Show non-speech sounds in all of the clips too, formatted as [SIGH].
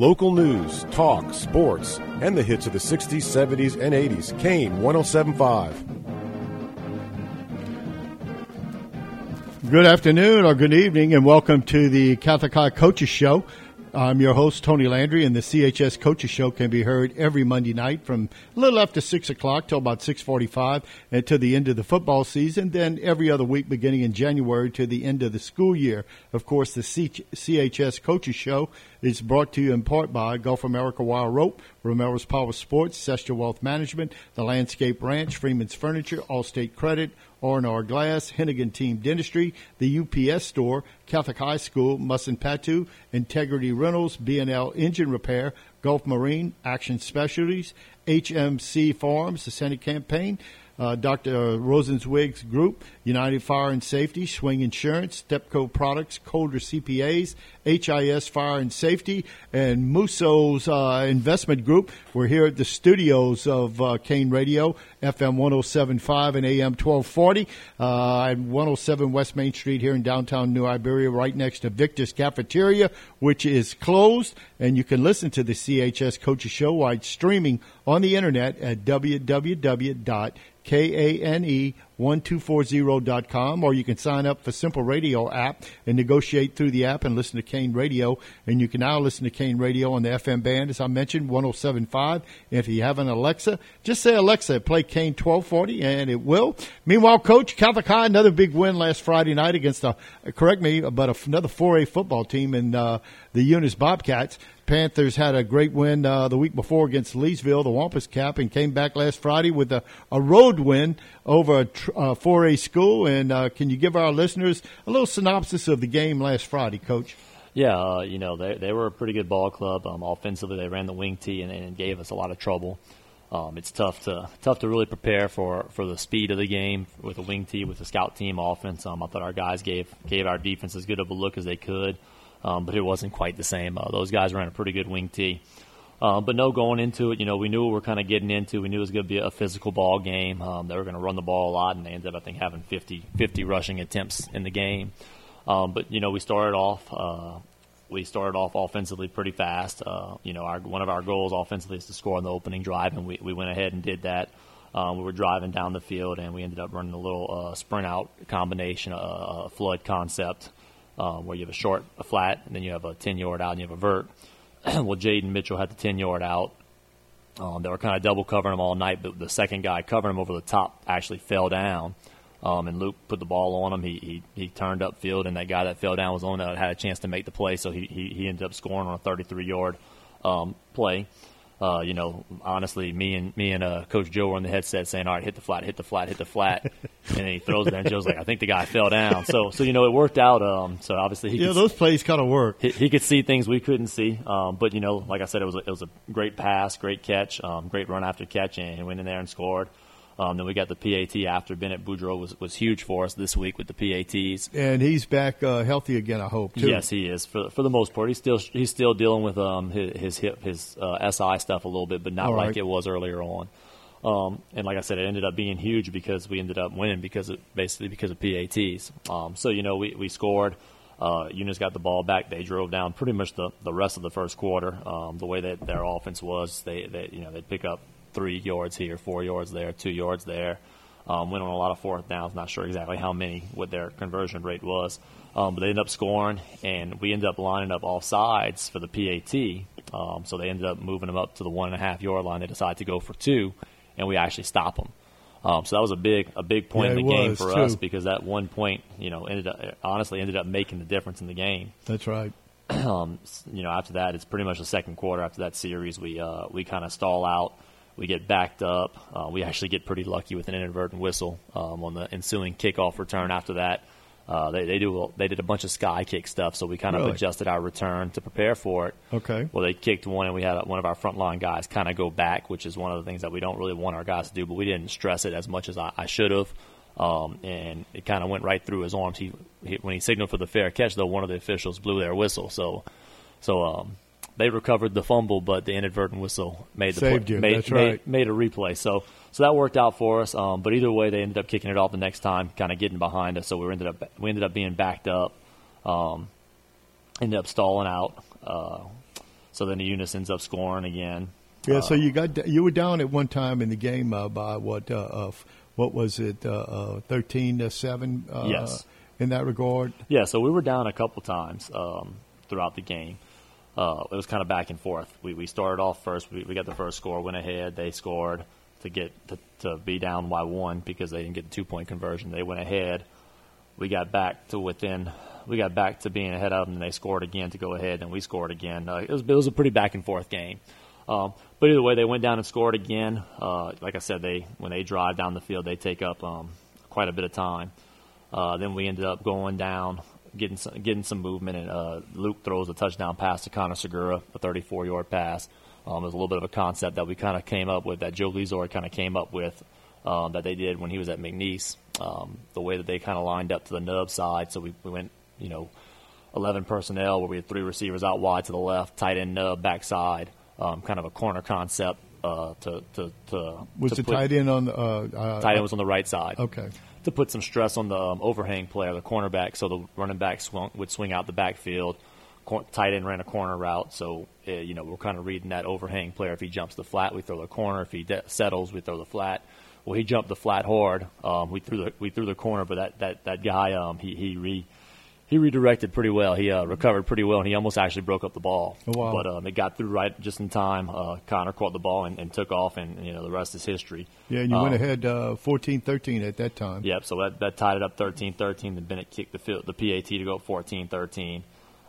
Local news, talk, sports, and the hits of the 60s, 70s, and 80s. Kane 1075. Good afternoon or good evening, and welcome to the Catholic High Coaches Show. I'm your host, Tony Landry, and the CHS Coaches Show can be heard every Monday night from a little after 6 o'clock till about 6.45 and uh, to the end of the football season, then every other week beginning in January to the end of the school year. Of course, the CHS Coaches Show is brought to you in part by Gulf America Wire Rope, Romero's Power Sports, Cestra Wealth Management, The Landscape Ranch, Freeman's Furniture, Allstate Credit, R&R Glass, Hennigan Team Dentistry, the UPS Store, Catholic High School, Musson Patout, Integrity Rentals, B&L Engine Repair, Gulf Marine, Action Specialties, HMC Farms, the Senate Campaign, uh, Dr. Rosenzweig's Group, United Fire and Safety, Swing Insurance, Stepco Products, Kolder CPAs, HIS Fire and Safety, and Muso's uh, Investment Group. We're here at the studios of uh, Kane Radio, FM 1075 and AM 1240, uh, at 107 West Main Street here in downtown New Iberia, right next to Victor's Cafeteria, which is closed. And you can listen to the CHS Coaches Show while streaming on the internet at www K-A-N-E 1240.com, or you can sign up for Simple Radio app and negotiate through the app and listen to Kane Radio. And you can now listen to Kane Radio on the FM band, as I mentioned, 1075. If you have an Alexa, just say Alexa, play Kane 1240, and it will. Meanwhile, Coach, High, another big win last Friday night against, a, correct me, but another 4A football team in uh, the Eunice Bobcats. Panthers had a great win uh, the week before against Leesville, the Wampus Cat, and came back last Friday with a, a road win over a tr- uh, 4A school. And uh, can you give our listeners a little synopsis of the game last Friday, Coach? Yeah, uh, you know they they were a pretty good ball club. Um, offensively, they ran the wing T and, and gave us a lot of trouble. Um, it's tough to tough to really prepare for, for the speed of the game with a wing T with the scout team offense. Um, I thought our guys gave gave our defense as good of a look as they could um, but it wasn't quite the same. Uh, those guys ran a pretty good wing T. Uh, but no, going into it, you know, we knew what we were kind of getting into. We knew it was going to be a physical ball game. Um, they were going to run the ball a lot, and they ended up, I think, having 50, 50 rushing attempts in the game. Um, but you know, we started off. Uh, we started off offensively pretty fast. Uh, you know, our, one of our goals offensively is to score on the opening drive, and we, we went ahead and did that. Um, we were driving down the field, and we ended up running a little uh, sprint out combination, uh, flood concept um, where you have a short, a flat, and then you have a 10 yard out and you have a vert. [CLEARS THROAT] well, Jaden Mitchell had the 10 yard out. Um, they were kind of double covering him all night, but the second guy covering him over the top actually fell down. Um, and Luke put the ball on him. He, he he turned up field, and that guy that fell down was on that had a chance to make the play, so he he, he ended up scoring on a 33 yard um, play uh, you know, honestly, me and me and uh, Coach Joe were on the headset saying, "All right, hit the flat, hit the flat, hit the flat," [LAUGHS] and then he throws it, and Joe's like, "I think the guy fell down." So, so you know, it worked out. Um, so obviously, he yeah, those plays kind of work. He, he, could see things we couldn't see. Um, but you know, like I said, it was a, it was a great pass, great catch, um, great run after catch, and he went in there and scored. Um, then we got the PAT after Bennett Boudreau was, was huge for us this week with the PATs. And he's back uh, healthy again, I hope. Too. Yes, he is for for the most part. He's still he's still dealing with um, his, his hip his uh, SI stuff a little bit, but not like it was earlier on. Um, and like I said, it ended up being huge because we ended up winning because of basically because of PATs. Um, so you know we we scored. Uh, Eunice got the ball back. They drove down pretty much the, the rest of the first quarter. Um, the way that their offense was, they, they you know they'd pick up three yards here, four yards there, two yards there. Um, went on a lot of fourth downs. Not sure exactly how many, what their conversion rate was, um, but they ended up scoring, and we ended up lining up all sides for the PAT. Um, so they ended up moving them up to the one and a half yard line. They decided to go for two, and we actually stop them. Um, so that was a big a big point yeah, in the game for too. us because that one point, you know, ended up honestly ended up making the difference in the game. That's right. [CLEARS THROAT] Um, you know, after that, it's pretty much the second quarter. After that series, we uh, we kind of stall out we get backed up. Uh, we actually get pretty lucky with an inadvertent whistle um, on the ensuing kickoff return. After that, uh, they, they do they did a bunch of sky kick stuff, so we kind of really? adjusted our return to prepare for it. Okay. Well, they kicked one, and we had one of our frontline guys kind of go back, which is one of the things that we don't really want our guys to do, but we didn't stress it as much as I, I should have. Um, and it kind of went right through his arms. He, he, when he signaled for the fair catch, though, one of the officials blew their whistle. So, so um, they recovered the fumble, but the inadvertent whistle made the Saved play, you. Made, That's right. made, a replay. So so that worked out for us. Um, but either way, they ended up kicking it off the next time, kind of getting behind us. So we ended up we ended up being backed up, um, ended up stalling out. Uh, So then the Eunice ends up scoring again. Yeah, so you got you were down at one time in the game uh, by what uh, uh, what was it uh, uh, thirteen to seven? Uh, Yes. In that regard, Yeah, so we were down a couple times um, throughout the game. Uh, it was kind of back and forth. We, we started off first. We, we got the first score, went ahead. They scored to get to, to be down by one because they didn't get the two point conversion. They went ahead. We got back to within. We got back to being ahead of them, and they scored again to go ahead, and we scored again. Uh, it was it was a pretty back and forth game. Um, but either way, they went down and scored again. Uh, like I said, they when they drive down the field, they take up um, quite a bit of time. Uh, then we ended up going down, getting some, getting some movement, and uh, Luke throws a touchdown pass to Connor Segura, a 34-yard pass. Um, it was a little bit of a concept that we kind of came up with, that Joe Lezor kind of came up with, um, that they did when he was at McNeese. Um, the way that they kind of lined up to the nub side, so we, we went, you know, 11 personnel where we had three receivers out wide to the left, tight end nub backside, um, kind of a corner concept uh, to to to was to the put- tight end on the uh, uh, tight end was on the right side Okay, to put some stress on the um, overhang player, the cornerback, so the running back would swing out the backfield. Cor- tight end ran a corner route, so uh, you know we're kind of reading that overhang player. If he jumps the flat, we throw the corner. If he de- settles, we throw the flat. Well, he jumped the flat hard. Um, we threw the we threw the corner, but that that that guy um, he he re he redirected pretty well. He uh, recovered pretty well, and he almost actually broke up the ball. Oh, wow. But um, it got through right just in time. Uh, Connor caught the ball and, and took off, and you know the rest is history. yeah, and you went Um, ahead uh, 14-13 at that time. Yep, so that, that tied it up 13-13. Then Bennett kicked the field, the PAT to go 14-13.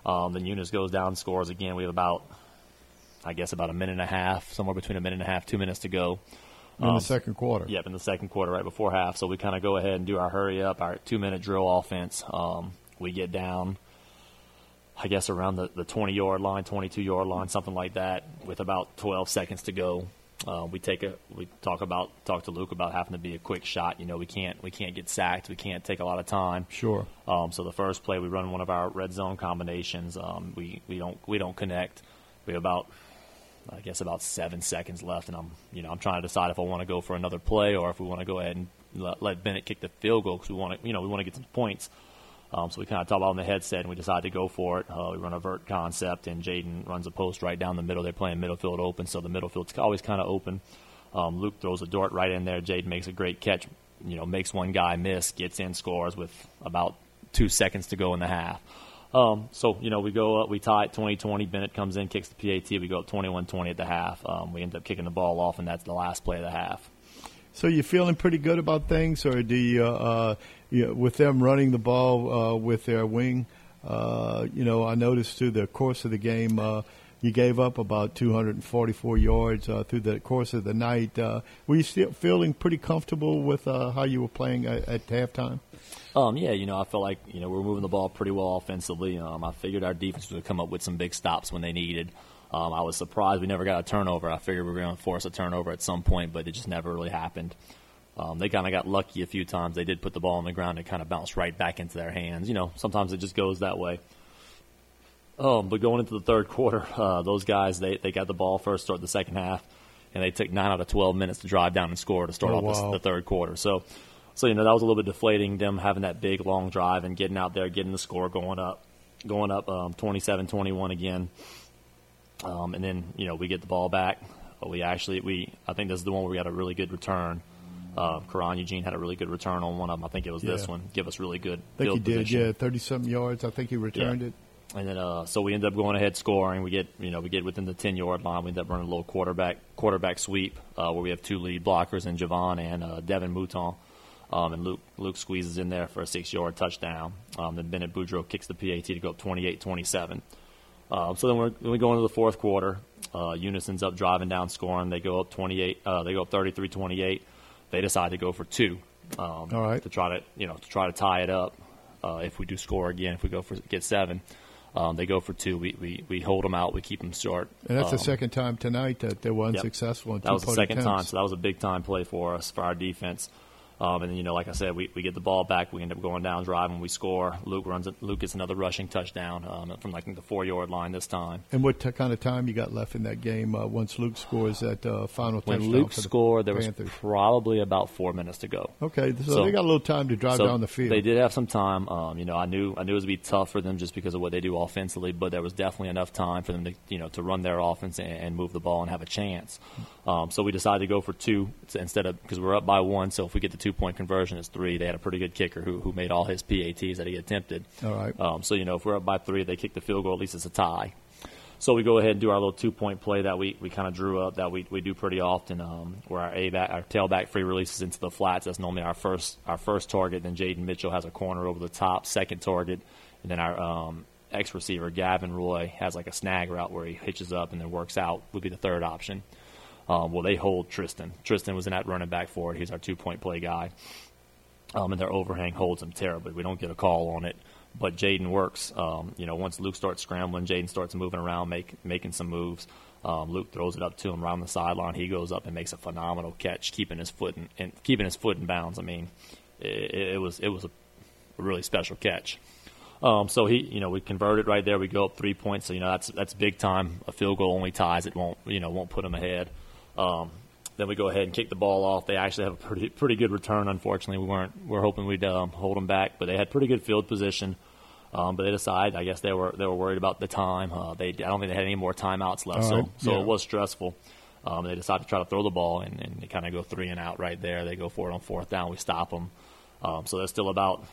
Um, then Eunice goes down, scores again. We have about, I guess, about a minute and a half, somewhere between a minute and a half, two minutes to go. in Um, the second quarter. Yep, in the second quarter, right before half. So we kind of go ahead and do our hurry up, our two minute drill offense. Um, we get down, I guess, around the, the 20 yard line, 22 yard line, something like that, with about 12 seconds to go. Uh, we take a we talk about talk to Luke about having to be a quick shot. You know, we can't we can't get sacked. We can't take a lot of time. Sure. Um, so the first play, we run one of our red zone combinations. Um, we we don't we don't connect. We have about I guess about seven seconds left, and I'm you know I'm trying to decide if I want to go for another play or if we want to go ahead and let, let Bennett kick the field goal because we want to you know we want to get some points. Um, so we kind of talk about it on the headset, and we decide to go for it. Uh, we run a vert concept, and Jaden runs a post right down the middle. They're playing middle field open, so the middle field's always kind of open. Um, Luke throws a dart right in there. Jaden makes a great catch. You know, makes one guy miss, gets in, scores with about two seconds to go in the half. Um, so, you know, we go up, we tie it 20-20. Bennett comes in, kicks the PAT. We go up 21-20 at the half. Um, we end up kicking the ball off, and that's the last play of the half. So you're feeling pretty good about things, or do you, uh, you with them running the ball uh, with their wing? Uh, you know, I noticed through the course of the game, uh, you gave up about 244 yards uh, through the course of the night. Uh, were you still feeling pretty comfortable with uh, how you were playing at, at halftime? Um, yeah, you know, I felt like you know we were moving the ball pretty well offensively. Um, I figured our defense would come up with some big stops when they needed. Um, I was surprised we never got a turnover. I figured we were going to force a turnover at some point, but it just never really happened. Um, they kind of got lucky a few times. They did put the ball on the ground and kind of bounced right back into their hands. You know, sometimes it just goes that way. Um, but going into the third quarter, [LAUGHS] uh, those guys they, they got the ball first, start the second half, and they took nine out of twelve minutes to drive down and score to start Oh, off the, wow. the third quarter. So, so you know that was a little bit deflating. Them having that big long drive and getting out there, getting the score going up, going up um, 27-21 again, um, and then you know we get the ball back. We actually we I think this is the one where we got a really good return. Uh, Karan Eugene had a really good return on one of them. I think it was this one. Give us really good I think he did, position. yeah, 30 something yards. I think he returned Yeah. it. And then, uh, so we end up going ahead scoring. We get, you know, we get within the ten yard line. We end up running a little quarterback quarterback sweep uh, where we have two lead blockers in Javon and uh, Devin Mouton. Um, and Luke Luke squeezes in there for a six yard touchdown. Um, then Bennett Boudreaux kicks the PAT to go up 28-27. Um, so then we're, we go into the fourth quarter. Uh, Eunice ends up driving down, scoring. They go up 28. Uh, they go up 33-28. They decide to go for two. Um, All right. To try to you know to try to tie it up. Uh, if we do score again, if we go for get seven, um, they go for two. We, we we hold them out. We keep them short. And that's Um, the second time tonight that they were Yep. unsuccessful in that was the second time, so that was a big time play for us for our defense. Um, and then, you know, like I said, we, we get the ball back. We end up going down, driving. We score. Luke runs. It, Luke gets another rushing touchdown um, from like the four yard line this time. And what t- kind of time you got left in that game uh, once Luke scores that uh, final when touchdown? Luke the scored, there Panthers? was probably about four minutes to go. Okay, so, So- they got a little time to drive So down the field. They did have some time. Um, you know, I knew I knew it was gonna be tough for them just because of what they do offensively, but there was definitely enough time for them to you know to run their offense and, and move the ball and have a chance. Um, so we decided to go for two instead of because we're up by one. So if we get the two point conversion, is three. They had a pretty good kicker who who made all his PATs that he attempted. All right. Um, so you know if we're up by three, they kick the field goal. At least it's a tie. So we go ahead and do our little two point play that we, we kind of drew up that we, we do pretty often, um, where our a back, our tailback free releases into the flats. That's normally our first our first target. Then Jaden Mitchell has a corner over the top, second target, and then our um, X receiver Gavin Roy has like a snag route where he hitches up and then works out would be the third option. Um, well, they hold Tristan. Tristan was in that running back for it. He's our two point play guy um, and their overhang holds him terribly. We don't get a call on it, but Jaden works. Um, you know, once Luke starts scrambling, Jaden starts moving around, make, making some moves. Um, Luke throws it up to him around the sideline. He goes up and makes a phenomenal catch, keeping his foot in, and keeping his foot in bounds. I mean, it, it was it was a really special catch. Um, so he, you know, we converted right there. We go up three points. So you know that's that's big time. A field goal only ties. It won't you know won't put them ahead. Um, then we go ahead and kick the ball off. They actually have a pretty pretty good return. Unfortunately, we weren't we are hoping we'd um, hold them back, but they had pretty good field position. Um, but they decided, I guess they were they were worried about the time. Uh, they I don't think they had any more timeouts left, All so right, so yeah. it was stressful. Um, they decided to try to throw the ball and, and they kind of go three and out right there. They go for it on fourth down. We stop them. Um, so there's still about,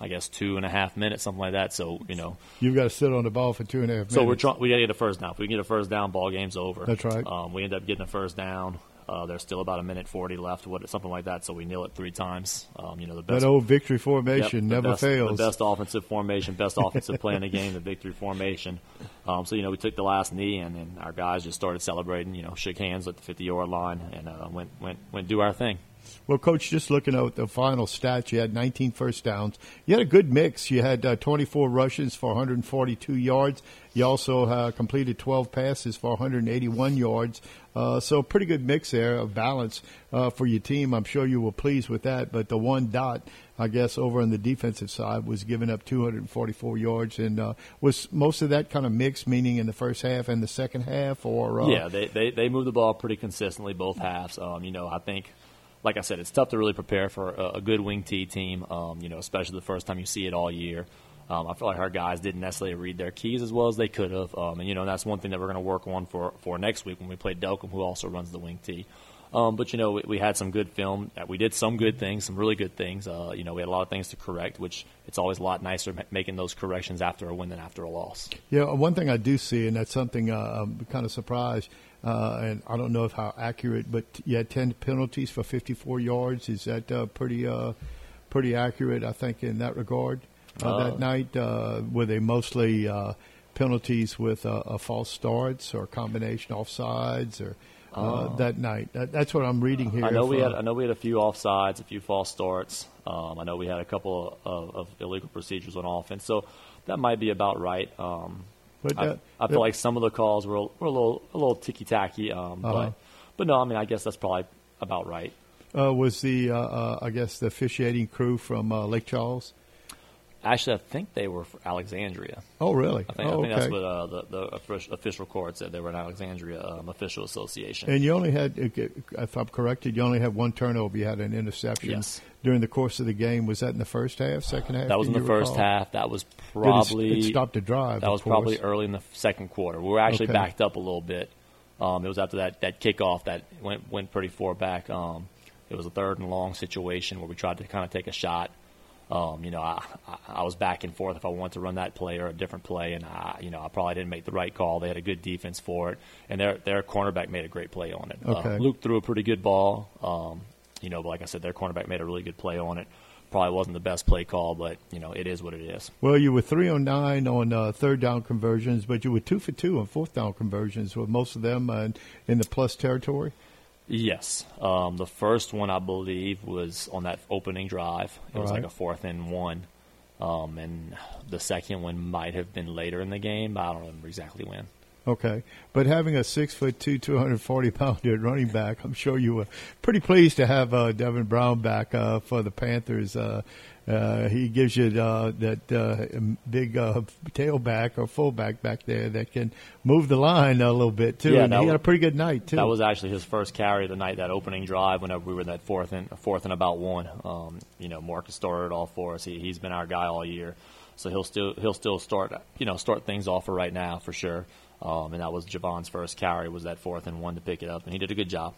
I guess, two and a half minutes, something like that. So you know, You've got to sit on the ball for two and a half minutes. so we're trying. We got to get a first down. If we can get a first down, ball game's over. That's right. Um, we end up getting a first down. Uh, there's still about a minute forty left, what something like that. So we kneel it three times. Um, you know, the best that old victory formation the never best, fails. The best offensive formation, best offensive play in the game, the victory formation. Um, so you know, we took the last knee, and, and our guys just started celebrating. You know, shook hands at the 50 yard line, and uh, went went went do our thing. Well, Coach, just looking at the final stats, you had 19 first downs. You had a good mix. You had uh, 24 rushes for 142 yards. You also uh, completed 12 passes for 181 yards. Uh, so pretty good mix there of balance uh, for your team. I'm sure you were pleased with that. But the one dot, I guess, over on the defensive side was giving up 244 yards. And uh, was most of that kind of mixed, meaning in the first half and the second half? or uh, Yeah, they, they they move the ball pretty consistently both halves. Um, you know, I think, like I said, it's tough to really prepare for a, a good wing T team. Um, you know, especially the first time you see it all year. Um, I feel like our guys didn't necessarily read their keys as well as they could have, um, and you know that's one thing that we're going to work on for for next week when we play Delcambre, who also runs the wing T. Um, but you know, we, we had some good film. uh, We did some good things, some really good things. Uh, you know, we had a lot of things to correct, which it's always a lot nicer ma- making those corrections after a win than after a loss. Yeah, one thing I do see, and that's something uh, I'm kind of surprised, uh, and I don't know if how accurate, but you had 10 penalties for 54 yards. Is that uh, pretty uh, pretty accurate, I think, in that regard? Uh, Uh, that night, uh, were they mostly uh, penalties with uh, uh, false starts or combination offsides or uh, that night? That, that's what I'm reading here. I know we had I know we had a few offsides, a few false starts. Um, I know we had a couple of, of illegal procedures on offense, so that might be about right. Um, But, I, uh, I feel like some of the calls were, were a little a little ticky tacky, um, Uh-huh. but but no, I mean I guess that's probably about right. uh, was the, uh, uh, I guess, the officiating crew from uh, Lake Charles? Actually, I think they were for Alexandria. Oh, really? I think, oh, I think okay. that's what uh, the, the official, court said. They were an Alexandria um, official association. And you only had, if I'm corrected, you only had one turnover. You had an interception Yes. during the course of the game. Was that in the first half, second half? that was in the first recall? half. That was probably it stopped the drive. That was course. probably early in the second quarter. We were actually Okay. backed up a little bit. Um, it was after that, that kickoff that went went pretty far back. Um, it was a third and long situation where we tried to kind of take a shot. Um, you know, I, I, was back and forth if I wanted to run that play or a different play, and I, you know, I probably didn't make the right call. They had a good defense for it, and their their cornerback made a great play on it. Okay. Uh, Luke threw a pretty good ball. Um, you know, but like I said, their cornerback made a really good play on it. Probably wasn't the best play call, but you know, it is what it is. Well, you were three on nine on uh, third down conversions, but you were two for two on fourth down conversions, with most of them uh, in the plus territory. Yes. Um, the first one, I believe, was on that opening drive. It was All like a fourth and one. Um, and the second one might have been later in the game, but I don't remember exactly when. Okay, but having a six foot two, two hundred forty pound [LAUGHS] running back, I'm sure you were pretty pleased to have uh, Devin Brown back uh, for the Panthers. Uh, uh, he gives you uh, that uh, big uh, tailback or fullback back there that can move the line a little bit too. Yeah, and he was, had a pretty good night too. That was actually his first carry of the night, that opening drive. Whenever we were in that fourth and fourth and about one, um, you know, Marcus started it all for us. He, he's been our guy all year, so he'll still he'll still start you know start things off for right now for sure. Um, and that was Javon's first carry was that fourth and one to pick it up, and he did a good job.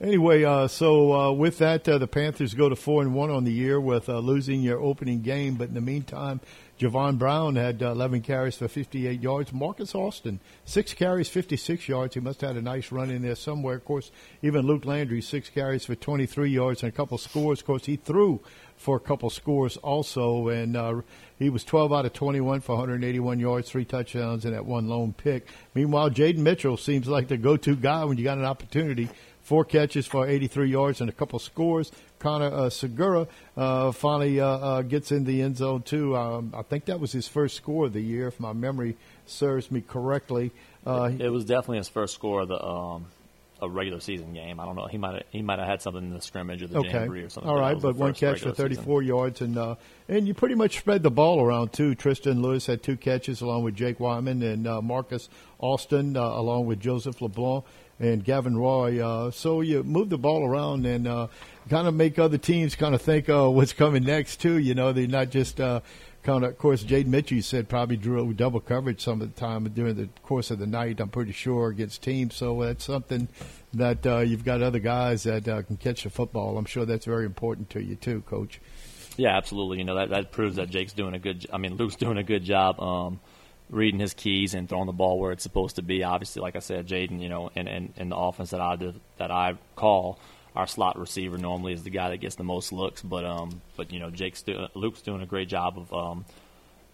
Anyway, uh, so uh, with that, uh, the Panthers go to four and one on the year with uh, losing your opening game. But in the meantime, Javon Brown had uh, 11 carries for 58 yards. Marcus Austin, six carries, 56 yards. He must have had a nice run in there somewhere. Of course, even Luke Landry, six carries for 23 yards and a couple scores. Of course, he threw for a couple scores also, and uh, he was 12 out of 21 for 181 yards, three touchdowns, and that one lone pick. Meanwhile, Jaden Mitchell seems like the go-to guy when you got an opportunity four catches for 83 yards and a couple scores. Connor uh, Segura uh, finally uh, uh, gets in the end zone too. Um, I think that was his first score of the year, if my memory serves me correctly. Uh, it, it was definitely his first score of the um, a regular season game. I don't know. He might have, he might have had something in the scrimmage or the okay. jamboree or something. All right, but, one catch for 34 season. yards, and uh, and you pretty much spread the ball around too. Tristan Lewis had two catches along with Jake Wyman and uh, Marcus Austin uh, along with Joseph LeBlanc and Gavin Roy. Uh, so you move the ball around and uh, kind of make other teams kind of think, oh, what's coming next too. You know, they're not just uh, kind of. Of course, Jade Mitchell said probably drew double coverage some of the time during the course of the night. I'm pretty sure against teams. So that's something that uh, you've got other guys that uh, can catch the football. I'm sure that's very important to you too, Coach. Yeah, absolutely. You know that that proves that Jake's doing a good. I mean, Luke's doing a good job. Um, reading his keys and throwing the ball where it's supposed to be. Obviously, like I said, Jaden, you know, and in, in the offense that I do, that I call, our slot receiver normally is the guy that gets the most looks. But um, but you know, Jake's do, Luke's doing a great job of um,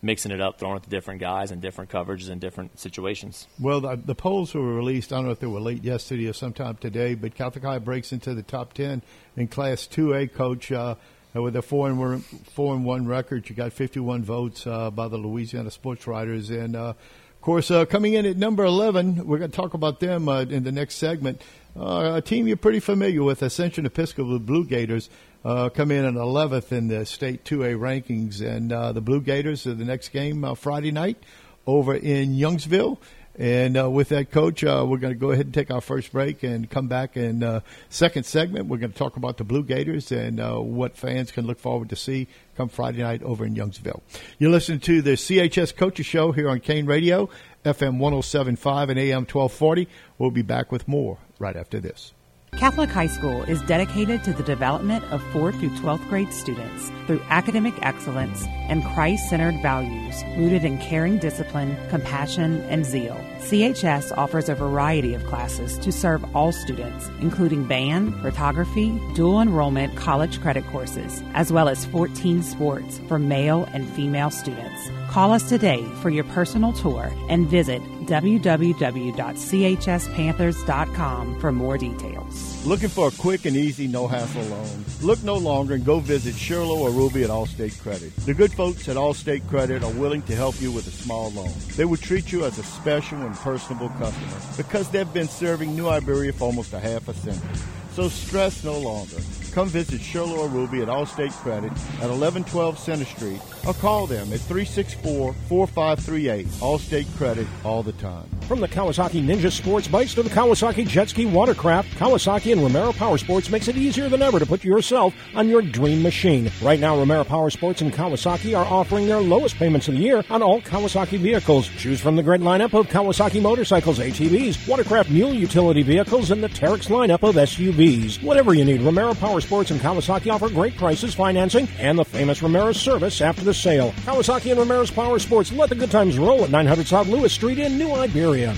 mixing it up, throwing it to different guys and different coverages and different situations. Well, the, the, polls were released. I don't know if they were late yesterday or sometime today, but Catholic High breaks into the top ten in Class Two A. Coach. Uh, with a four and one, four and one record, you got 51 votes uh, by the Louisiana Sports Writers, and uh, of course, uh, coming in at number 11, we're going to talk about them uh, in the next segment. Uh, a team you're pretty familiar with, Ascension Episcopal Blue Gators, uh, come in at 11th in the state 2A rankings, and the Blue Gators are the next game Friday night over in Youngsville. And uh, with that, Coach, uh, we're going to go ahead and take our first break and come back in uh, second segment. We're going to talk about the Blue Gators and uh, what fans can look forward to see come Friday night over in Youngsville. You're listening to the CHS Coaches Show here on Kane Radio, FM 107.5 and AM 1240. We'll be back with more right after this. Catholic High School is dedicated to the development of 4th through 12th grade students through academic excellence and Christ centered values rooted in caring discipline, compassion, and zeal. CHS offers a variety of classes to serve all students, including band, photography, dual enrollment college credit courses, as well as 14 sports for male and female students. Call us today for your personal tour and visit www.chspanthers.com for more details. Looking for a quick and easy, no hassle loan? Look no longer and go visit Sherlo or Ruby at Allstate Credit. The good folks at Allstate Credit are willing to help you with a small loan. They will treat you as a special and personable customer because they've been serving New Iberia for almost a half a century. So stress no longer. Come visit Sherlo or Ruby at Allstate Credit at 1112 Center Street or call them at 364-4538. Allstate Credit all the time. From the Kawasaki Ninja Sports Bikes to the Kawasaki Jet Ski Watercraft, Kawasaki and Romero Power Sports makes it easier than ever to put yourself on your dream machine. Right now, Romero Power Sports and Kawasaki are offering their lowest payments of the year on all Kawasaki vehicles. Choose from the great lineup of Kawasaki motorcycles, ATVs, watercraft mule utility vehicles, and the Teryx lineup of SUVs. Whatever you need, Romero Power Sports and Kawasaki offer great prices, financing, and the famous Romero's service after the sale. Kawasaki and Romero's Power Sports let the good times roll at 900 South Lewis Street in New Iberia.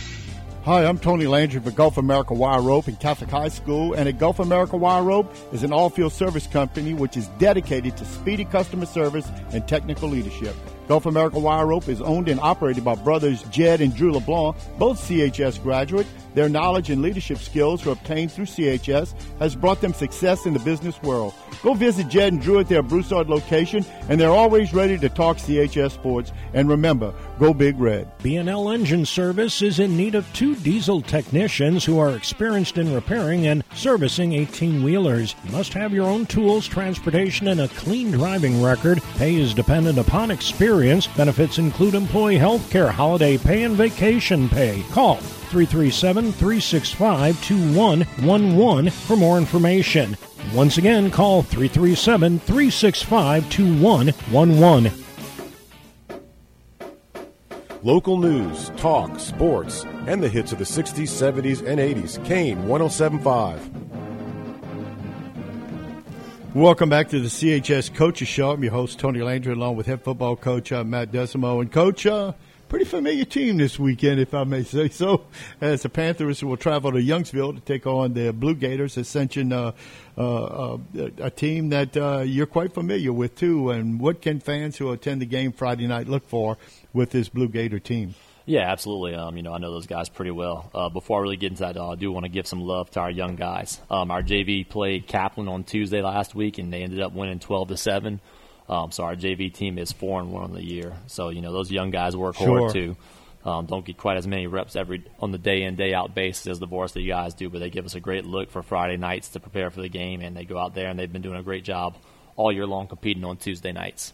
Hi, I'm Tony Landry for Gulf America Wire Rope and Catholic High School. And at Gulf America Wire Rope is an all field service company which is dedicated to speedy customer service and technical leadership. Gulf America Wire Rope is owned and operated by brothers Jed and Drew LeBlanc, both CHS graduates. Their knowledge and leadership skills were obtained through CHS has brought them success in the business world. Go visit Jed and Drew at their Broussard location, and they're always ready to talk CHS sports. And remember, go Big Red. B&L Engine Service is in need of two diesel technicians who are experienced in repairing and servicing 18-wheelers. You must have your own tools, transportation, and a clean driving record. Pay is dependent upon experience. Benefits include employee health care, holiday pay, and vacation pay. Call 337 365 2111 for more information. Once again, call 337 365 2111. Local news, talk, sports, and the hits of the 60s, 70s, and 80s. Kane 1075. Welcome back to the CHS Coaches Show. I'm your host, Tony Landry, along with head football coach uh, Matt Desormeaux. And, coach, uh, pretty familiar team this weekend, if I may say so, as the Panthers will travel to Youngsville to take on the Blue Gators, Ascension, uh, uh, uh, a team that uh, you're quite familiar with, too. And what can fans who attend the game Friday night look for with this Blue Gator team? Yeah, absolutely. Um, you know, I know those guys pretty well. Uh, before I really get into that, uh, I do want to give some love to our young guys. Um, our JV played Kaplan on Tuesday last week, and they ended up winning 12 to seven. Um, so our JV team is four and one on the year. So you know those young guys work Sure. hard too. Um, don't get quite as many reps every on the day in day out basis as the varsity guys do, but they give us a great look for Friday nights to prepare for the game, and they go out there and they've been doing a great job all year long competing on Tuesday nights.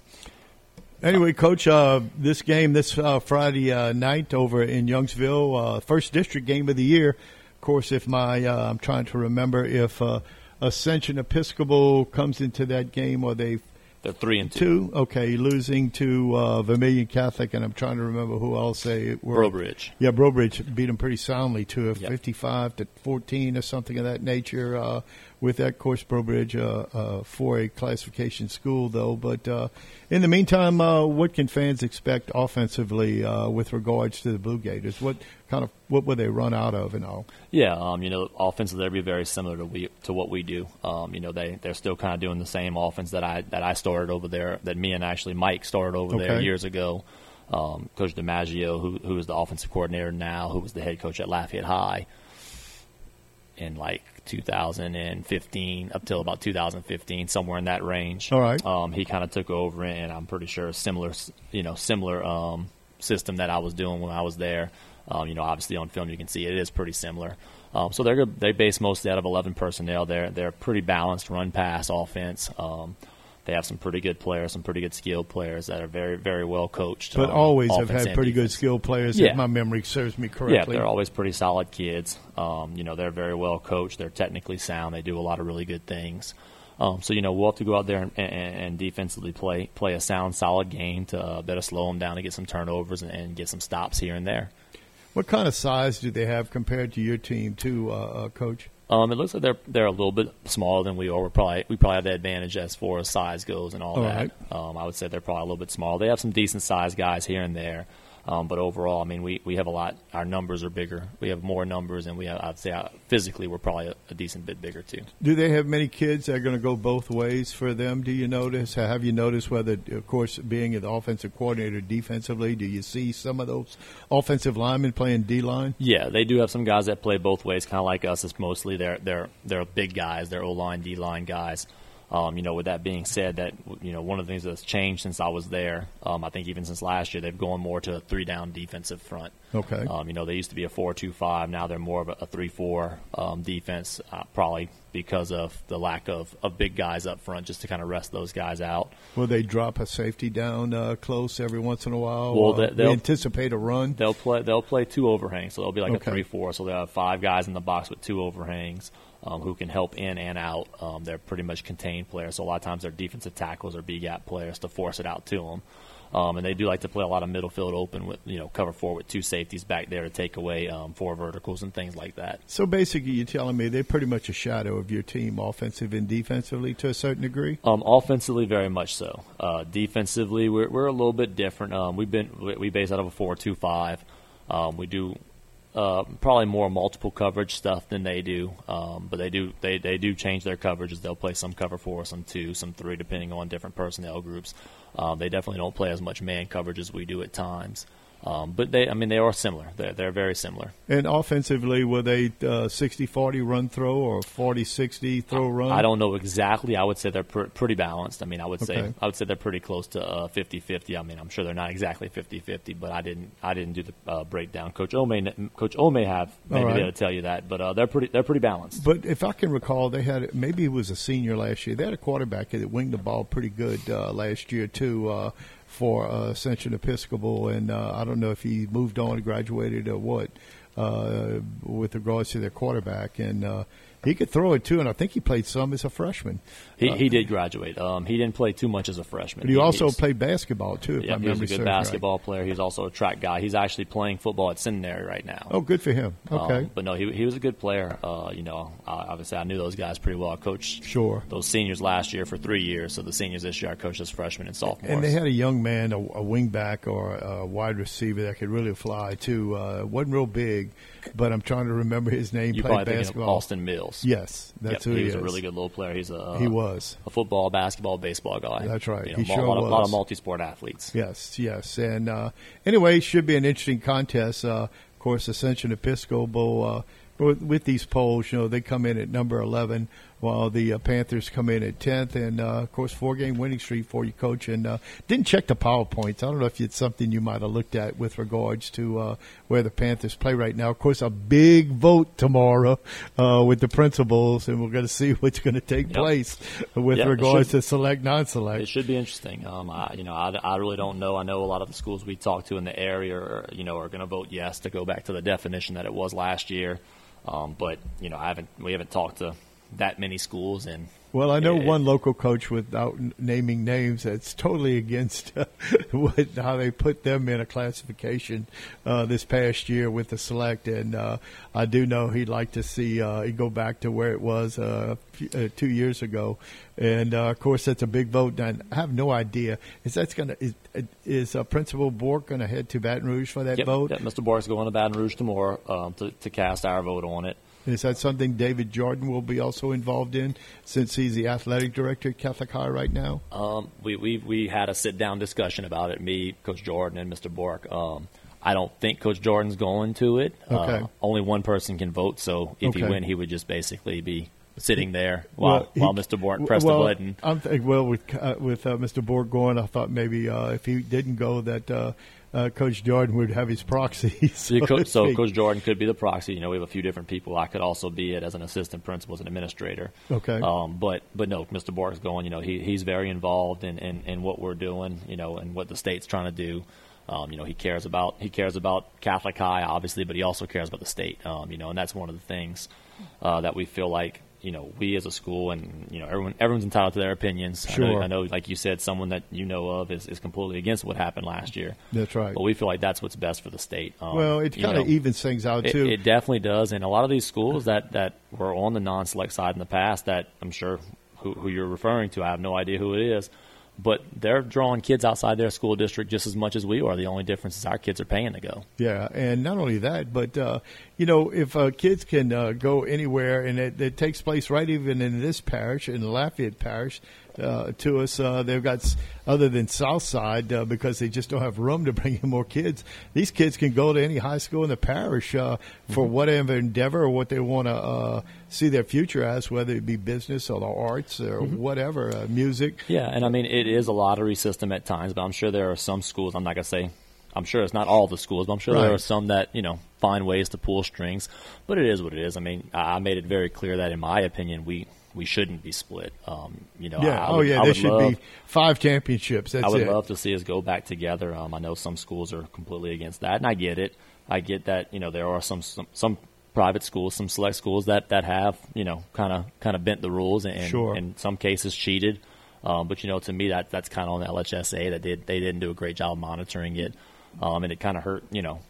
Anyway, Coach, uh, this game this uh, Friday uh, night over in Youngsville, uh, first district game of the year. Of course, if my uh, I'm trying to remember if uh, Ascension Episcopal comes into that game or they They're three and two. two. Okay, losing to uh, Vermilion Catholic, and I'm trying to remember who else they were. Breaux Bridge. Yeah, Breaux Bridge beat them pretty soundly to a Yep. 55 to 14 or something of that nature. Uh, with that course, Breaux Bridge uh, uh, for a classification school, though. But uh, in the meantime, uh, what can fans expect offensively uh, with regards to the Blue Gators? What kind of what will they run out of and all? Yeah, um, you know, offensively they'll be very similar to we to what we do. Um, you know, they they're still kind of doing the same offense that I that I started over there, that me and actually Mike started over there years ago. Um, coach DiMaggio, who who is the offensive coordinator now, who was the head coach at Lafayette High in like 2015 up till about 2015, somewhere in that range. All right. Um, he kind of took over, and I'm pretty sure a similar, you know, similar um, system that I was doing when I was there. Um, you know, obviously on film you can see it is pretty similar. Um, so they're good- they base mostly out of 11 personnel. They're they're pretty balanced run pass offense. Um, they have some pretty good players, some pretty good skilled players that are very very well coached. But um, always have had pretty good skilled players, Yeah. if my memory serves me correctly. Yeah, they're always pretty solid kids. Um, you know, they're very well coached. They're technically sound. They do a lot of really good things. Um, so you know, we'll have to go out there and, and, and defensively play play a sound, solid game to uh, better slow them down to get some turnovers and, and get some stops here and there. What kind of size do they have compared to your team, too, uh, uh, Coach? Um, it looks like they're they're a little bit smaller than we are. We're probably we probably have the advantage as far as size goes and all, All that. right. Um, I would say they're probably a little bit small. They have some decent sized guys here and there, um, but overall, I mean, we, we have a lot. Our numbers are bigger. We have more numbers, and we have, I'd say uh, physically we're probably a, a decent bit bigger too. Do they have many kids that are going to go both ways for them? Do you notice? Have you noticed whether, of course, being the offensive coordinator defensively, do you see some of those offensive linemen playing D line? Yeah, they do have some guys that play both ways, kind of like us. It's mostly they're they're they're big guys, they're O line, D line guys. Um, you know, with that being said, that you know one of the things that's changed since I was there, um, I think even since last year, they've gone more to a three down defensive front. Okay. Um, you know, they used to be a four-two-five. Now they're more of a, a three-four um, defense, uh, probably because of the lack of, of big guys up front, just to kind of rest those guys out. Will they drop a safety down uh, close every once in a while? Well, Uh, they- they'll- anticipate a run. They'll play. They'll play two overhangs, so they'll be like Okay. a three-four. So they'll have five guys in the box with two overhangs um, who can help in and out. Um, they're pretty much contained players, so a lot of times they're defensive tackles or B gap players to force it out to them. Um, and they do like to play a lot of middle field open with you know cover four with two safeties back there to take away um, four verticals and things like that. So basically, you're telling me they're pretty much a shadow of your team, offensive and defensively, to a certain degree. Um, offensively, very much so. Uh, defensively, we're, we're a little bit different. Um, we've been we, we base out of a four-two-five. Um, we do uh, probably more multiple coverage stuff than they do. Um, but they do they, they do change their coverages. They'll play some cover four, some two, some three, depending on different personnel groups. Um, they definitely don't play as much man coverage as we do at times. Um, but they, I mean, they are similar. They're, they're very similar. And offensively, were they uh, 60-40 run throw or 40-60 throw run? I don't know exactly. I would say they're pr- pretty balanced. I mean, I would say Okay. I would say they're pretty close to uh, 50-50. I mean, I'm sure they're not exactly 50-50, but I didn't I didn't do the uh, breakdown. Coach O may Coach O may have maybe right. they'll tell you that, but uh, they're pretty they're pretty balanced. But if I can recall, they had maybe he was a senior last year. They had a quarterback that winged the ball pretty good uh, last year too uh, for uh, Ascension Episcopal, and uh, I don't know if he moved on, graduated, or what. Uh, with regards to their quarterback, and uh, he could throw it too, and I think he played some as a freshman. He, he did graduate. Um, he didn't play too much as a freshman. But he He- also played basketball too. If Yeah, my he was a good serves right. basketball player. He's also a track guy. He's actually playing football at seminary right now. Oh, good for him. Okay, Um, but no, he, he was a good player. Uh, you know, uh, obviously I knew those guys pretty well. I coached Sure. those seniors last year for three years. So the seniors this year, I coached as freshmen and sophomores. And they had a young man, a, a wingback or a wide receiver that could really fly too. Uh, wasn't real big, but I'm trying to remember his name. you played probably thinking of basketball. Austin Mills. Yes, that's Yep, who he he, was is. a really good little player. He's a He was. a football, basketball, baseball guy. That's right. You know, He sure a lot, of, lot of multi-sport athletes. Yes, yes. And uh, anyway, should be an interesting contest. Uh, of course, Ascension Episcopal, uh, with, with these polls, you know, they come in at number 11, while the uh, Panthers come in at 10th. And, uh, of course, four game winning streak for you, coach. And uh, didn't check the PowerPoints. I don't know if it's something you might have looked at with regards to uh, where the Panthers play right now. Of course, a big vote tomorrow uh, with the principals, and we're going [LAUGHS] to see what's going to take Yep. place with Yep, regards should- to select, non select. It should be interesting. Um, I, you know, I, I really don't know. I know a lot of the schools we talk to in the area, are, you know, are going to vote yes to go back to the definition that it was last year. Um, but you know, I haven't. We haven't talked to that many schools, and Well, I know it- one local coach without naming names that's totally against uh, [LAUGHS] what, how they put them in a classification uh, this past year with the select, and uh, I do know he'd like to see uh, it go back to where it was uh, few- uh, two years ago, and uh, of course that's a big vote. And I have no idea is that's going to is, is uh, Principal Bork going to head to Baton Rouge for that Yep, vote? yep, Mr. Bork's going to Baton Rouge tomorrow um, to, to cast our vote on it. Is that something David Jordan will be also involved in, since he's the athletic director at Catholic High right now? Um, we, we we had a sit down discussion about it. Me, Coach Jordan, and Mr. Bork. Um, I don't think Coach Jordan's going to it. Okay. Uh, only one person can vote, so if he Okay. win, he would just basically be sitting there while Well, he- while Mr. Bork pressed well, the button. I'm think, well with uh, with uh, Mr. Bork going, I thought maybe uh, if he didn't go, that uh, uh, Coach Jordan would have his proxy. [LAUGHS] So, so co- so. Coach Jordan could be the proxy. You know, we have a few different people. I could also be it as an assistant principal, as an administrator. Okay. Um, but but no, Mr. Bork's going. You know, he he's very involved in, in, in what we're doing. You know, and what the state's trying to do. Um, you know, he cares about he cares about Catholic High, obviously, but he also cares about the state. Um, you know, and that's one of the things uh, that we feel like you know we as a school and you know everyone everyone's entitled to their opinions. I know, Sure. I know, like you said, someone that you know of is, is completely against what happened last year. That's right. But we feel like that's what's best for the state. Um, well, it kind of evens things out it, too. it definitely does, and a lot of these schools that, that were on the non-select side in the past, that I'm sure who, who you're referring to, I have no idea who it is, but they're drawing kids outside their school district just as much as we are. The only difference is our kids are paying to go. Yeah, and not only that, but uh, you know, if uh, kids can uh, go anywhere, and it, it takes place right even in this parish, in Lafayette Parish, uh, to us, uh, they've got other than Southside uh, because they just don't have room to [LAUGHS] bring in more kids. These kids can go to any high school in the parish uh, for whatever endeavor or what they want to uh, see their future as, whether it be business or the arts or whatever, uh, music. Yeah, and I mean it is a lottery system at times, but I'm sure there are some schools. I'm not gonna say. I'm sure it's not all the schools, but I'm sure there are some that you know find ways to pull strings. But it is what it is. I mean, I made it very clear that, in my opinion, we we shouldn't be split. Um, you know, Yeah. I, I oh, would- yeah. There should love, be five championships. That's I would it. love to see us go back together. Um, I know some schools are completely against that, and I get it. I get that. You know, there are some some, some private schools, some select schools that, that have you know kind of kind of bent the rules and Sure. in some cases cheated. Um, but you know, to me, that that's kind of on the LHSAA that did they didn't do a great job monitoring it, um, and it kind of hurt you know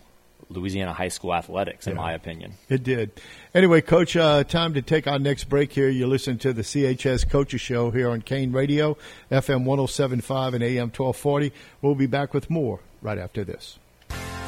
Louisiana high school athletics, in Yeah. my opinion. It did. Anyway, Coach, uh, time to take our next break here. You listen to the CHS Coaches Show here on Kane Radio, FM 1075 and AM 1240. We'll be back with more right after this.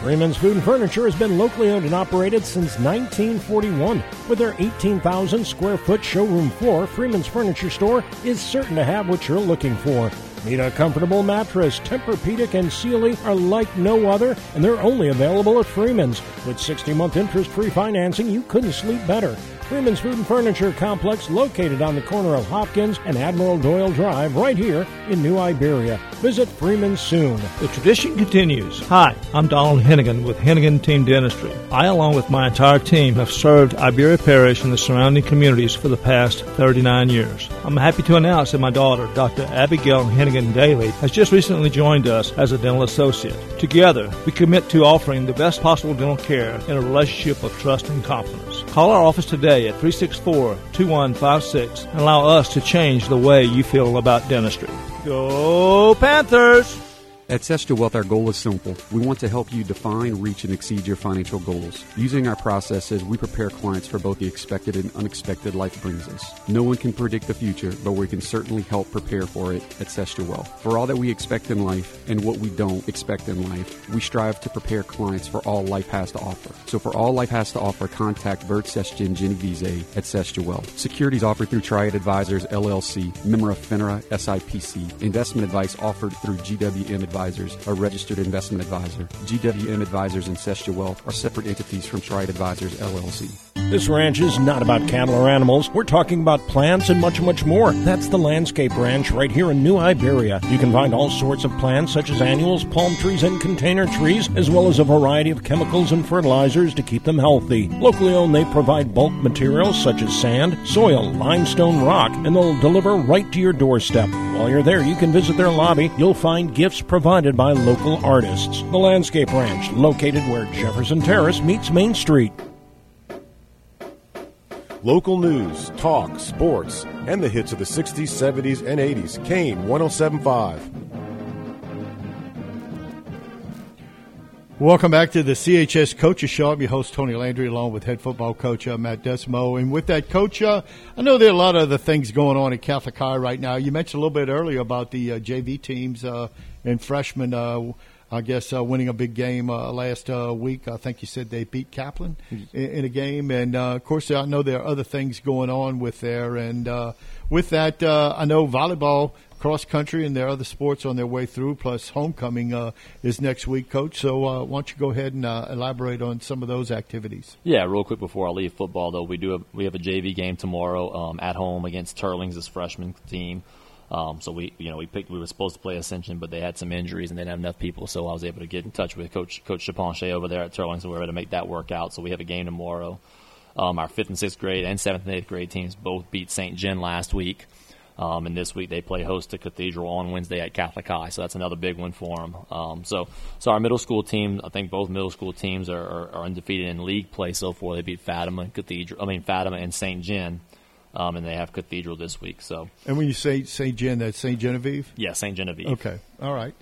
Freeman's Food and Furniture has been locally owned and operated since 1941. With their 18,000 square foot showroom floor, Freeman's Furniture Store is certain to have what you're looking for. Need a comfortable mattress? Tempur-Pedic and Sealy are like no other, and they're only available at Freeman's. With 60-month interest-free financing, you couldn't sleep better. Freeman's Food and Furniture Complex, located on the corner of Hopkins and Admiral Doyle Drive, right here in New Iberia. Visit Freeman soon. The tradition continues. Hi, I'm Donald Hennigan with Hennigan Team Dentistry. I, along with my entire team, have served Iberia Parish and the surrounding communities for the past 39 years. I'm happy to announce that my daughter, Dr. Abigail Hennigan Daly, has just recently joined us as a dental associate. Together, we commit to offering the best possible dental care in a relationship of trust and confidence. Call our office today at 364 2156 and allow us to change the way you feel about dentistry. Go Panthers! At Sestra Wealth, our goal is simple. We want to help you define, reach, and exceed your financial goals. Using our processes, we prepare clients for both the expected and unexpected life brings us. No one can predict the future, but we can certainly help prepare for it at Sestra Wealth. For all that we expect in life and what we don't expect in life, we strive to prepare clients for all life has to offer. So for all life has to offer, contact Bert Sestin Genovese at Sestra Wealth. Securities offered through Triad Advisors, LLC, member of FINRA, SIPC. Investment advice offered through GWM Advisors Advisors, a registered investment advisor. GWM Advisors and Sestia Wealth are separate entities from Triad Advisors, LLC. This ranch is not about cattle or animals. We're talking about plants and much, much more. That's the Landscape Ranch right here in New Iberia. You can find all sorts of plants such as annuals, palm trees, and container trees, as well as a variety of chemicals and fertilizers to keep them healthy. Locally owned, they provide bulk materials such as sand, soil, limestone, rock, and they'll deliver right to your doorstep. While you're there, you can visit their lobby. You'll find gifts provided by local artists. The Landscape Ranch, located where Jefferson Terrace meets Main Street. Local news, talk, sports, and the hits of the 60s, 70s, and 80s. Kane 1075. Welcome back to the CHS Coaches Show. I'm your host, Tony Landry, along with head football coach uh, Matt Desormeaux. And with that, coach, uh, I know there are a lot of other things going on at Catholic High right now. You mentioned a little bit earlier about the uh, JV teams uh, and freshmen uh, I guess uh, winning a big game uh, last uh, week. I think you said they beat Kaplan in, in, a game, and uh, of course I know there are other things going on with there. And uh, with that, uh, I know volleyball, cross country, and there are other sports on their way through. Plus, homecoming is next week, Coach. So why don't you go ahead and elaborate on some of those activities? Yeah, real quick before I leave football, though, we do have, we have a JV game tomorrow um, at home against Teurlings, this freshman team. Um, so we, you know, we picked. We were supposed to play Ascension, but they had some injuries and they didn't have enough people. So I was able to get in touch with Coach Coach Chaponche over there at Teurlings, and we were able to make that work out. So we have a game tomorrow. Um, our fifth and sixth grade and seventh and eighth grade teams both beat St. John last week. Um, and this week they play host to Cathedral on Wednesday at Catholic High, so that's another big one for them. Um, so, so our middle school team, I think both middle school teams are, are, are undefeated in league play so far. They beat Fatima and Cathedral, I mean Fatima and St. John um, and they have Cathedral this week. So, and when you say Saint Gen, that's Saint Genevieve. Yeah, Saint Genevieve. Okay, all right.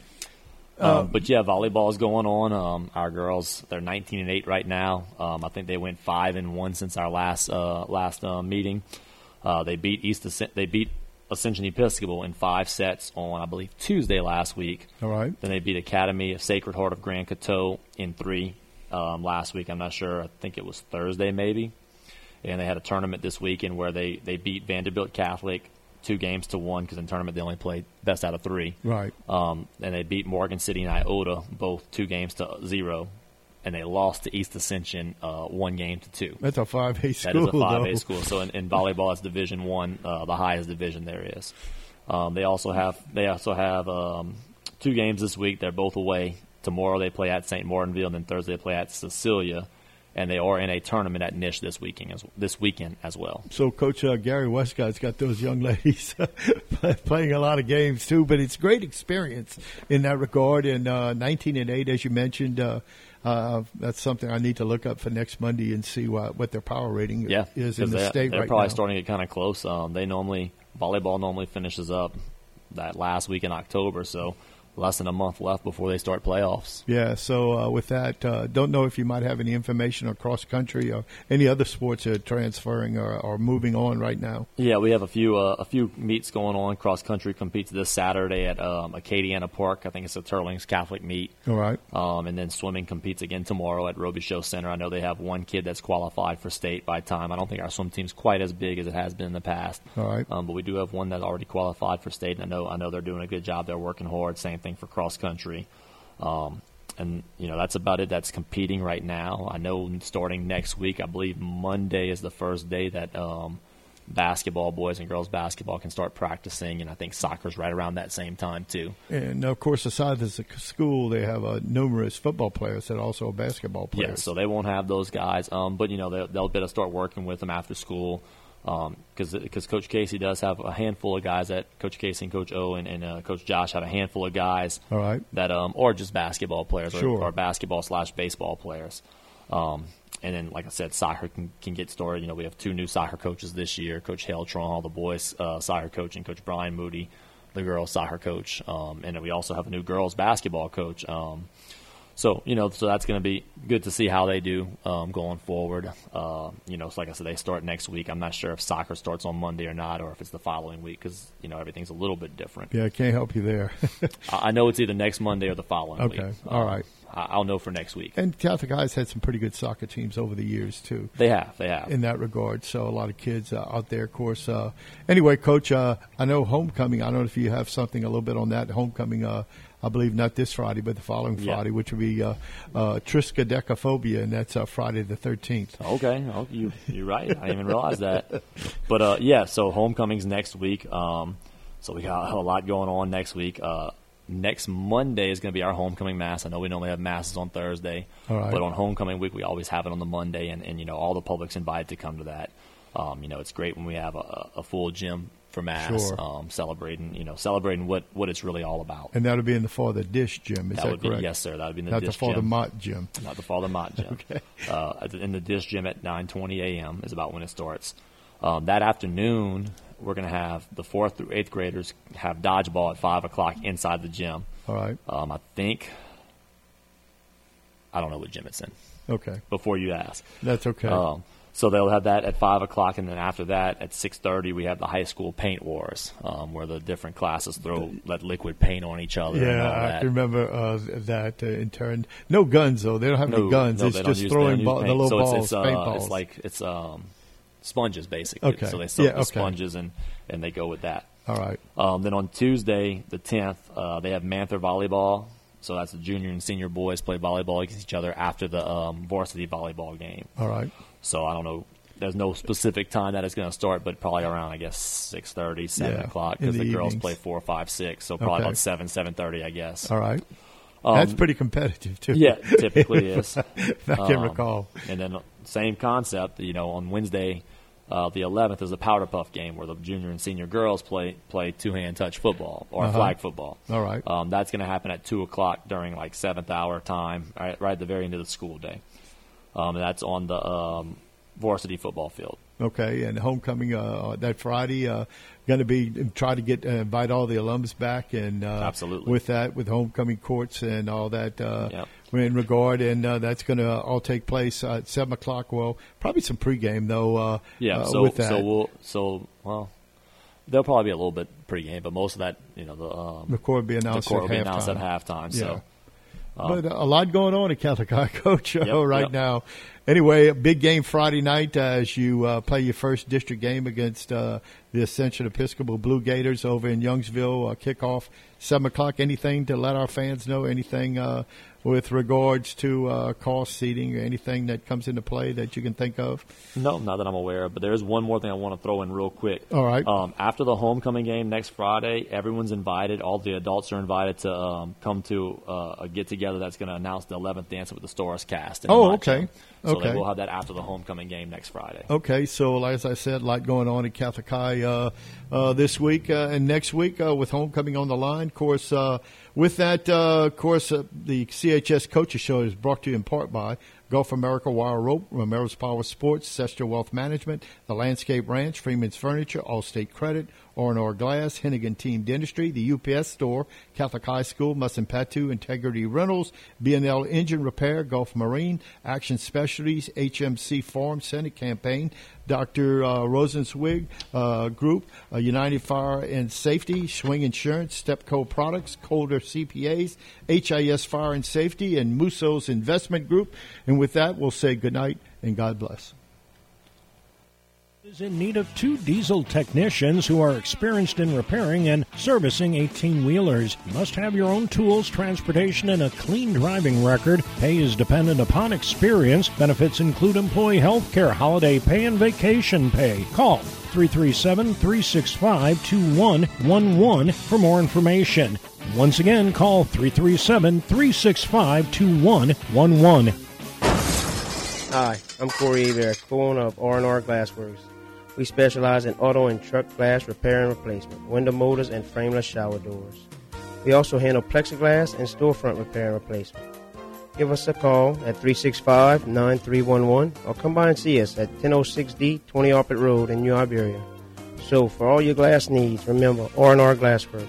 Um, but yeah, volleyball is going on. Um, our girls, they're 19 and eight right now. Um, I think they went five and one since our last uh, last uh, meeting. Uh, they beat East. They beat Ascension Episcopal in five sets on, I believe, Tuesday last week. All right. Then they beat Academy of Sacred Heart of Grand Coteau in three um, last week. I'm not sure. I think it was Thursday, maybe and they had a tournament this weekend where they, they beat Vanderbilt Catholic two games to one because in tournament they only played best out of three. Right. Um, and they beat Morgan City and Iota both two games to zero, and they lost to East Ascension uh, one game to two. That's a five A school. That is a five A school. So in, in volleyball, it's Division One, uh, the highest division there is. Um, they also have they also have um, two games this week. They're both away. Tomorrow they play at St. Martinville, and then Thursday they play at Cecilia and they are in a tournament at Nish this weekend as this weekend as well. So, Coach uh, Gary Westcott's got those young [LAUGHS] ladies playing a lot of games too, but it's great experience in that regard. And uh, 19 and eight, as you mentioned. Uh, uh, that's something I need to look up for next Monday and see what, what their power rating yeah, is in the they, state they're right probably now. starting to get kind of close. Um, they normally volleyball normally finishes up that last week in October, so less than a month left before they start playoffs. Yeah. So uh, with that, uh, don't know if you might have any information on cross country or any other sports that are transferring or, or moving on right now. Yeah, we have a few uh, a few meets going on. Cross country competes this Saturday at um, Acadiana Park. I think it's a Teurlings Catholic meet. All right. Um, and then swimming competes again tomorrow at Robichaux Center. I know they have one kid that's qualified for state by time. I don't think our swim team's quite as big as it has been in the past. All right. Um, but we do have one that already qualified for state, and I know I know they're doing a good job. They're working hard. Same thing for cross country. Um, and you know that's about it. That's competing right now. I know starting next week, I believe Monday is the first day that um, basketball, boys and girls basketball, can start practicing, and I think soccer's right around that same time too. And of course, aside as a school, they have uh, numerous football players that are also basketball players. Yeah, so they won't have those guys, um, but you know they'll, they'll be able to start working with them after school because um, because Coach Casey does have a handful of guys that Coach Casey and Coach O and, uh, Coach Josh have a handful of guys. All right. That um or just basketball players sure. or, or basketball slash baseball players. Um, and then, like I said, soccer can, can get started. You know, we have two new soccer coaches this year: Coach Hale Tron, all the boys uh, soccer coach, and Coach Brian Moody, the girls soccer coach. Um, and then we also have a new girls basketball coach. Um, so you know, so that's going to be good to see how they do um, going forward. Uh, you know, so like I said, they start next week. I'm not sure if soccer starts on Monday or not, or if it's the following week because you know everything's a little bit different. Yeah, I can't help you there. [LAUGHS] I know it's either next Monday or the following okay. week. all right. I'll know for next week. And Catholic High's had some pretty good soccer teams over the years too. They have, they have. In that regard, so a lot of kids uh, out there. Of course. Uh, anyway, Coach, uh, I know homecoming. I don't know if you have something a little bit on that homecoming. I believe not this Friday, but the following Yeah. Friday, which will be uh, uh, triskaidekaphobia, and that's uh, Friday the thirteenth. Okay, oh, you you're right. I didn't even realize that. But uh, yeah, so homecoming's next week. Um, so we got a lot going on next week. Uh, next Monday is going to be our homecoming mass. I know we normally have masses on Thursday, right. but on homecoming week we always have it on the Monday, and, and you know all the public's invited to come to that. Um, you know it's great when we have a, a full gym for mass, Sure. um, celebrating you know celebrating what, what it's really all about. And that'll be in the Father Dish Gym. Is that that, would correct? be yes, sir. That would be in the Not the dish Father gym. Mott Gym. Not the Father Mott Gym. uh, at the- in the Dish Gym at 9:20 a.m. is about when it starts. Um, that afternoon, we're going to have the fourth through eighth graders have dodgeball at five o'clock inside the gym. All right. Um, I think I don't know what gym it's in. Okay. Before you ask, That's okay. So they'll have that at five o'clock, and then after that, at six thirty, we have the high school paint wars, um, where the different classes throw that liquid paint on each other. and yeah, all I that. can remember uh, that uh, in turn. No guns though. They don't have No any guns. no, it's just use- throwing ball, the little so balls, It's, it's, uh, paintballs. it's like it's um, sponges basically. Okay. So they soak Yeah, the okay. sponges and, and they go with that. All right. Um, then on Tuesday, the tenth, uh, they have Manther volleyball. So that's the junior and senior boys play volleyball against each other after the um, varsity volleyball game. All right. So I don't know. There's no specific time that it's going to start, but probably around I guess six thirty, seven Yeah, o'clock because the the, girls play four, five, six. So probably Okay. about seven, seven thirty, I guess. All right. Um, That's pretty competitive too. Yeah, typically [LAUGHS] is. if I can Um, recall. And then same concept, you know, on Wednesday, uh, the 11th is a powder puff game where the junior and senior girls play play two hand touch football or Uh-huh. flag football. All right. Um, that's going to happen at two o'clock during like seventh hour time, right, right at the very end of the school day. Um, that's on the um, varsity football field. Okay, and homecoming uh, that Friday uh, going to be try to get uh, invite all the alums back and uh, Absolutely. with that with homecoming courts and all that uh, Yep. in regard and uh, that's going to all take place uh, at seven o'clock. Well, probably some pregame though. Uh, Yeah. uh, so with that. so we'll so well. There'll probably be a little bit pregame, but most of that, you know, the um, the court will be the announced court at will be announced halftime. at halftime. Yeah. So but uh, a lot going on at Catholic High [LAUGHS] Coach Yep, right yep. now. Anyway, a big game Friday night uh, as you uh, play your first district game against uh, the Ascension Episcopal Blue Gators over in Youngsville. Uh, kickoff seven o'clock. Anything to let our fans know? Anything uh, with regards to uh, cost seating or anything that comes into play that you can think of? No, not that I'm aware of. But there is one more thing I want to throw in real quick. All right. Um, after the homecoming game next Friday, everyone's invited. All the adults are invited to um, come to uh, a get together that's going to announce the 11th Dancing with the Stars cast. Oh, okay. So Okay. will have that after the homecoming game next Friday. Okay, so as I said, a lot going on at Catholic High uh, uh, this week uh, and next week uh, with homecoming on the line. Of course, uh, with that, uh, of course, uh, the CHS Coaches Show is brought to you in part by Gulf America Wire Rope, Romero's Power Sports, Sester Wealth Management, The Landscape Ranch, Freeman's Furniture, Allstate Credit, R&R Glass, Hennigan Team Dentistry, the UPS Store, Catholic High School, Patout, Integrity Rentals, B&L Engine Repair, Gulf Marine, Action Specialties, HMC Farm Senate Campaign, Dr. Uh, Rosenzweig uh, Group, uh, United Fire and Safety, Swing Insurance, Stepco Products, Kolder CPAs, HIS Fire and Safety, and Musso's Investment Group. And with that, we'll say good night and God bless is in need of two diesel technicians who are experienced in repairing and servicing 18 wheelers. You must have your own tools, transportation, and a clean driving record. Pay is dependent upon experience. Benefits include employee health care, holiday pay, and vacation pay. Call 337 365 2111 for more information. Once again, call 337 365 2111. Hi, I'm Corey Aver, co-owner of R&R Glassworks. We specialize in auto and truck glass repair and replacement, window motors, and frameless shower doors. We also handle plexiglass and storefront repair and replacement. Give us a call at 365 9311 or come by and see us at 1006D 20 Arpit Road in New Iberia. So, for all your glass needs, remember R&R Glassworks.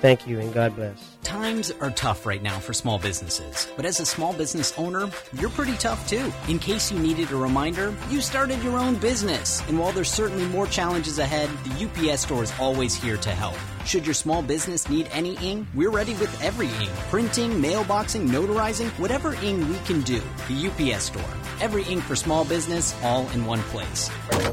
Thank you and God bless. Times are tough right now for small businesses, but as a small business owner, you're pretty tough too. In case you needed a reminder, you started your own business, and while there's certainly more challenges ahead, the UPS store is always here to help. Should your small business need any ing, we're ready with every ing. Printing, mailboxing, notarizing, whatever ing we can do. The UPS store. Every ing for small business, all in one place.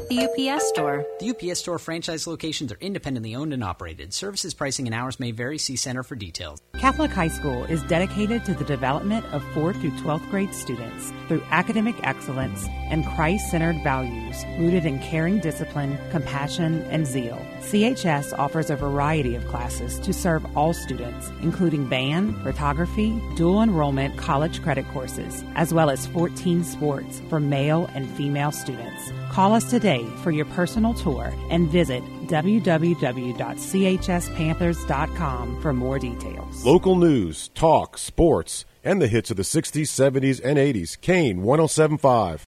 The UPS store. The UPS store franchise locations are independently owned and operated. Services, pricing, and hours may vary. See Center for details. Catholic High School is dedicated to the development of 4th through 12th grade students through academic excellence and Christ centered values rooted in caring discipline, compassion, and zeal. CHS offers a variety of classes to serve all students, including band, photography, dual enrollment college credit courses, as well as 14 sports for male and female students. Call us today for your personal tour and visit www.chspanthers.com for more details. Local news, talk, sports, and the hits of the 60s, 70s, and 80s. Kane 1075.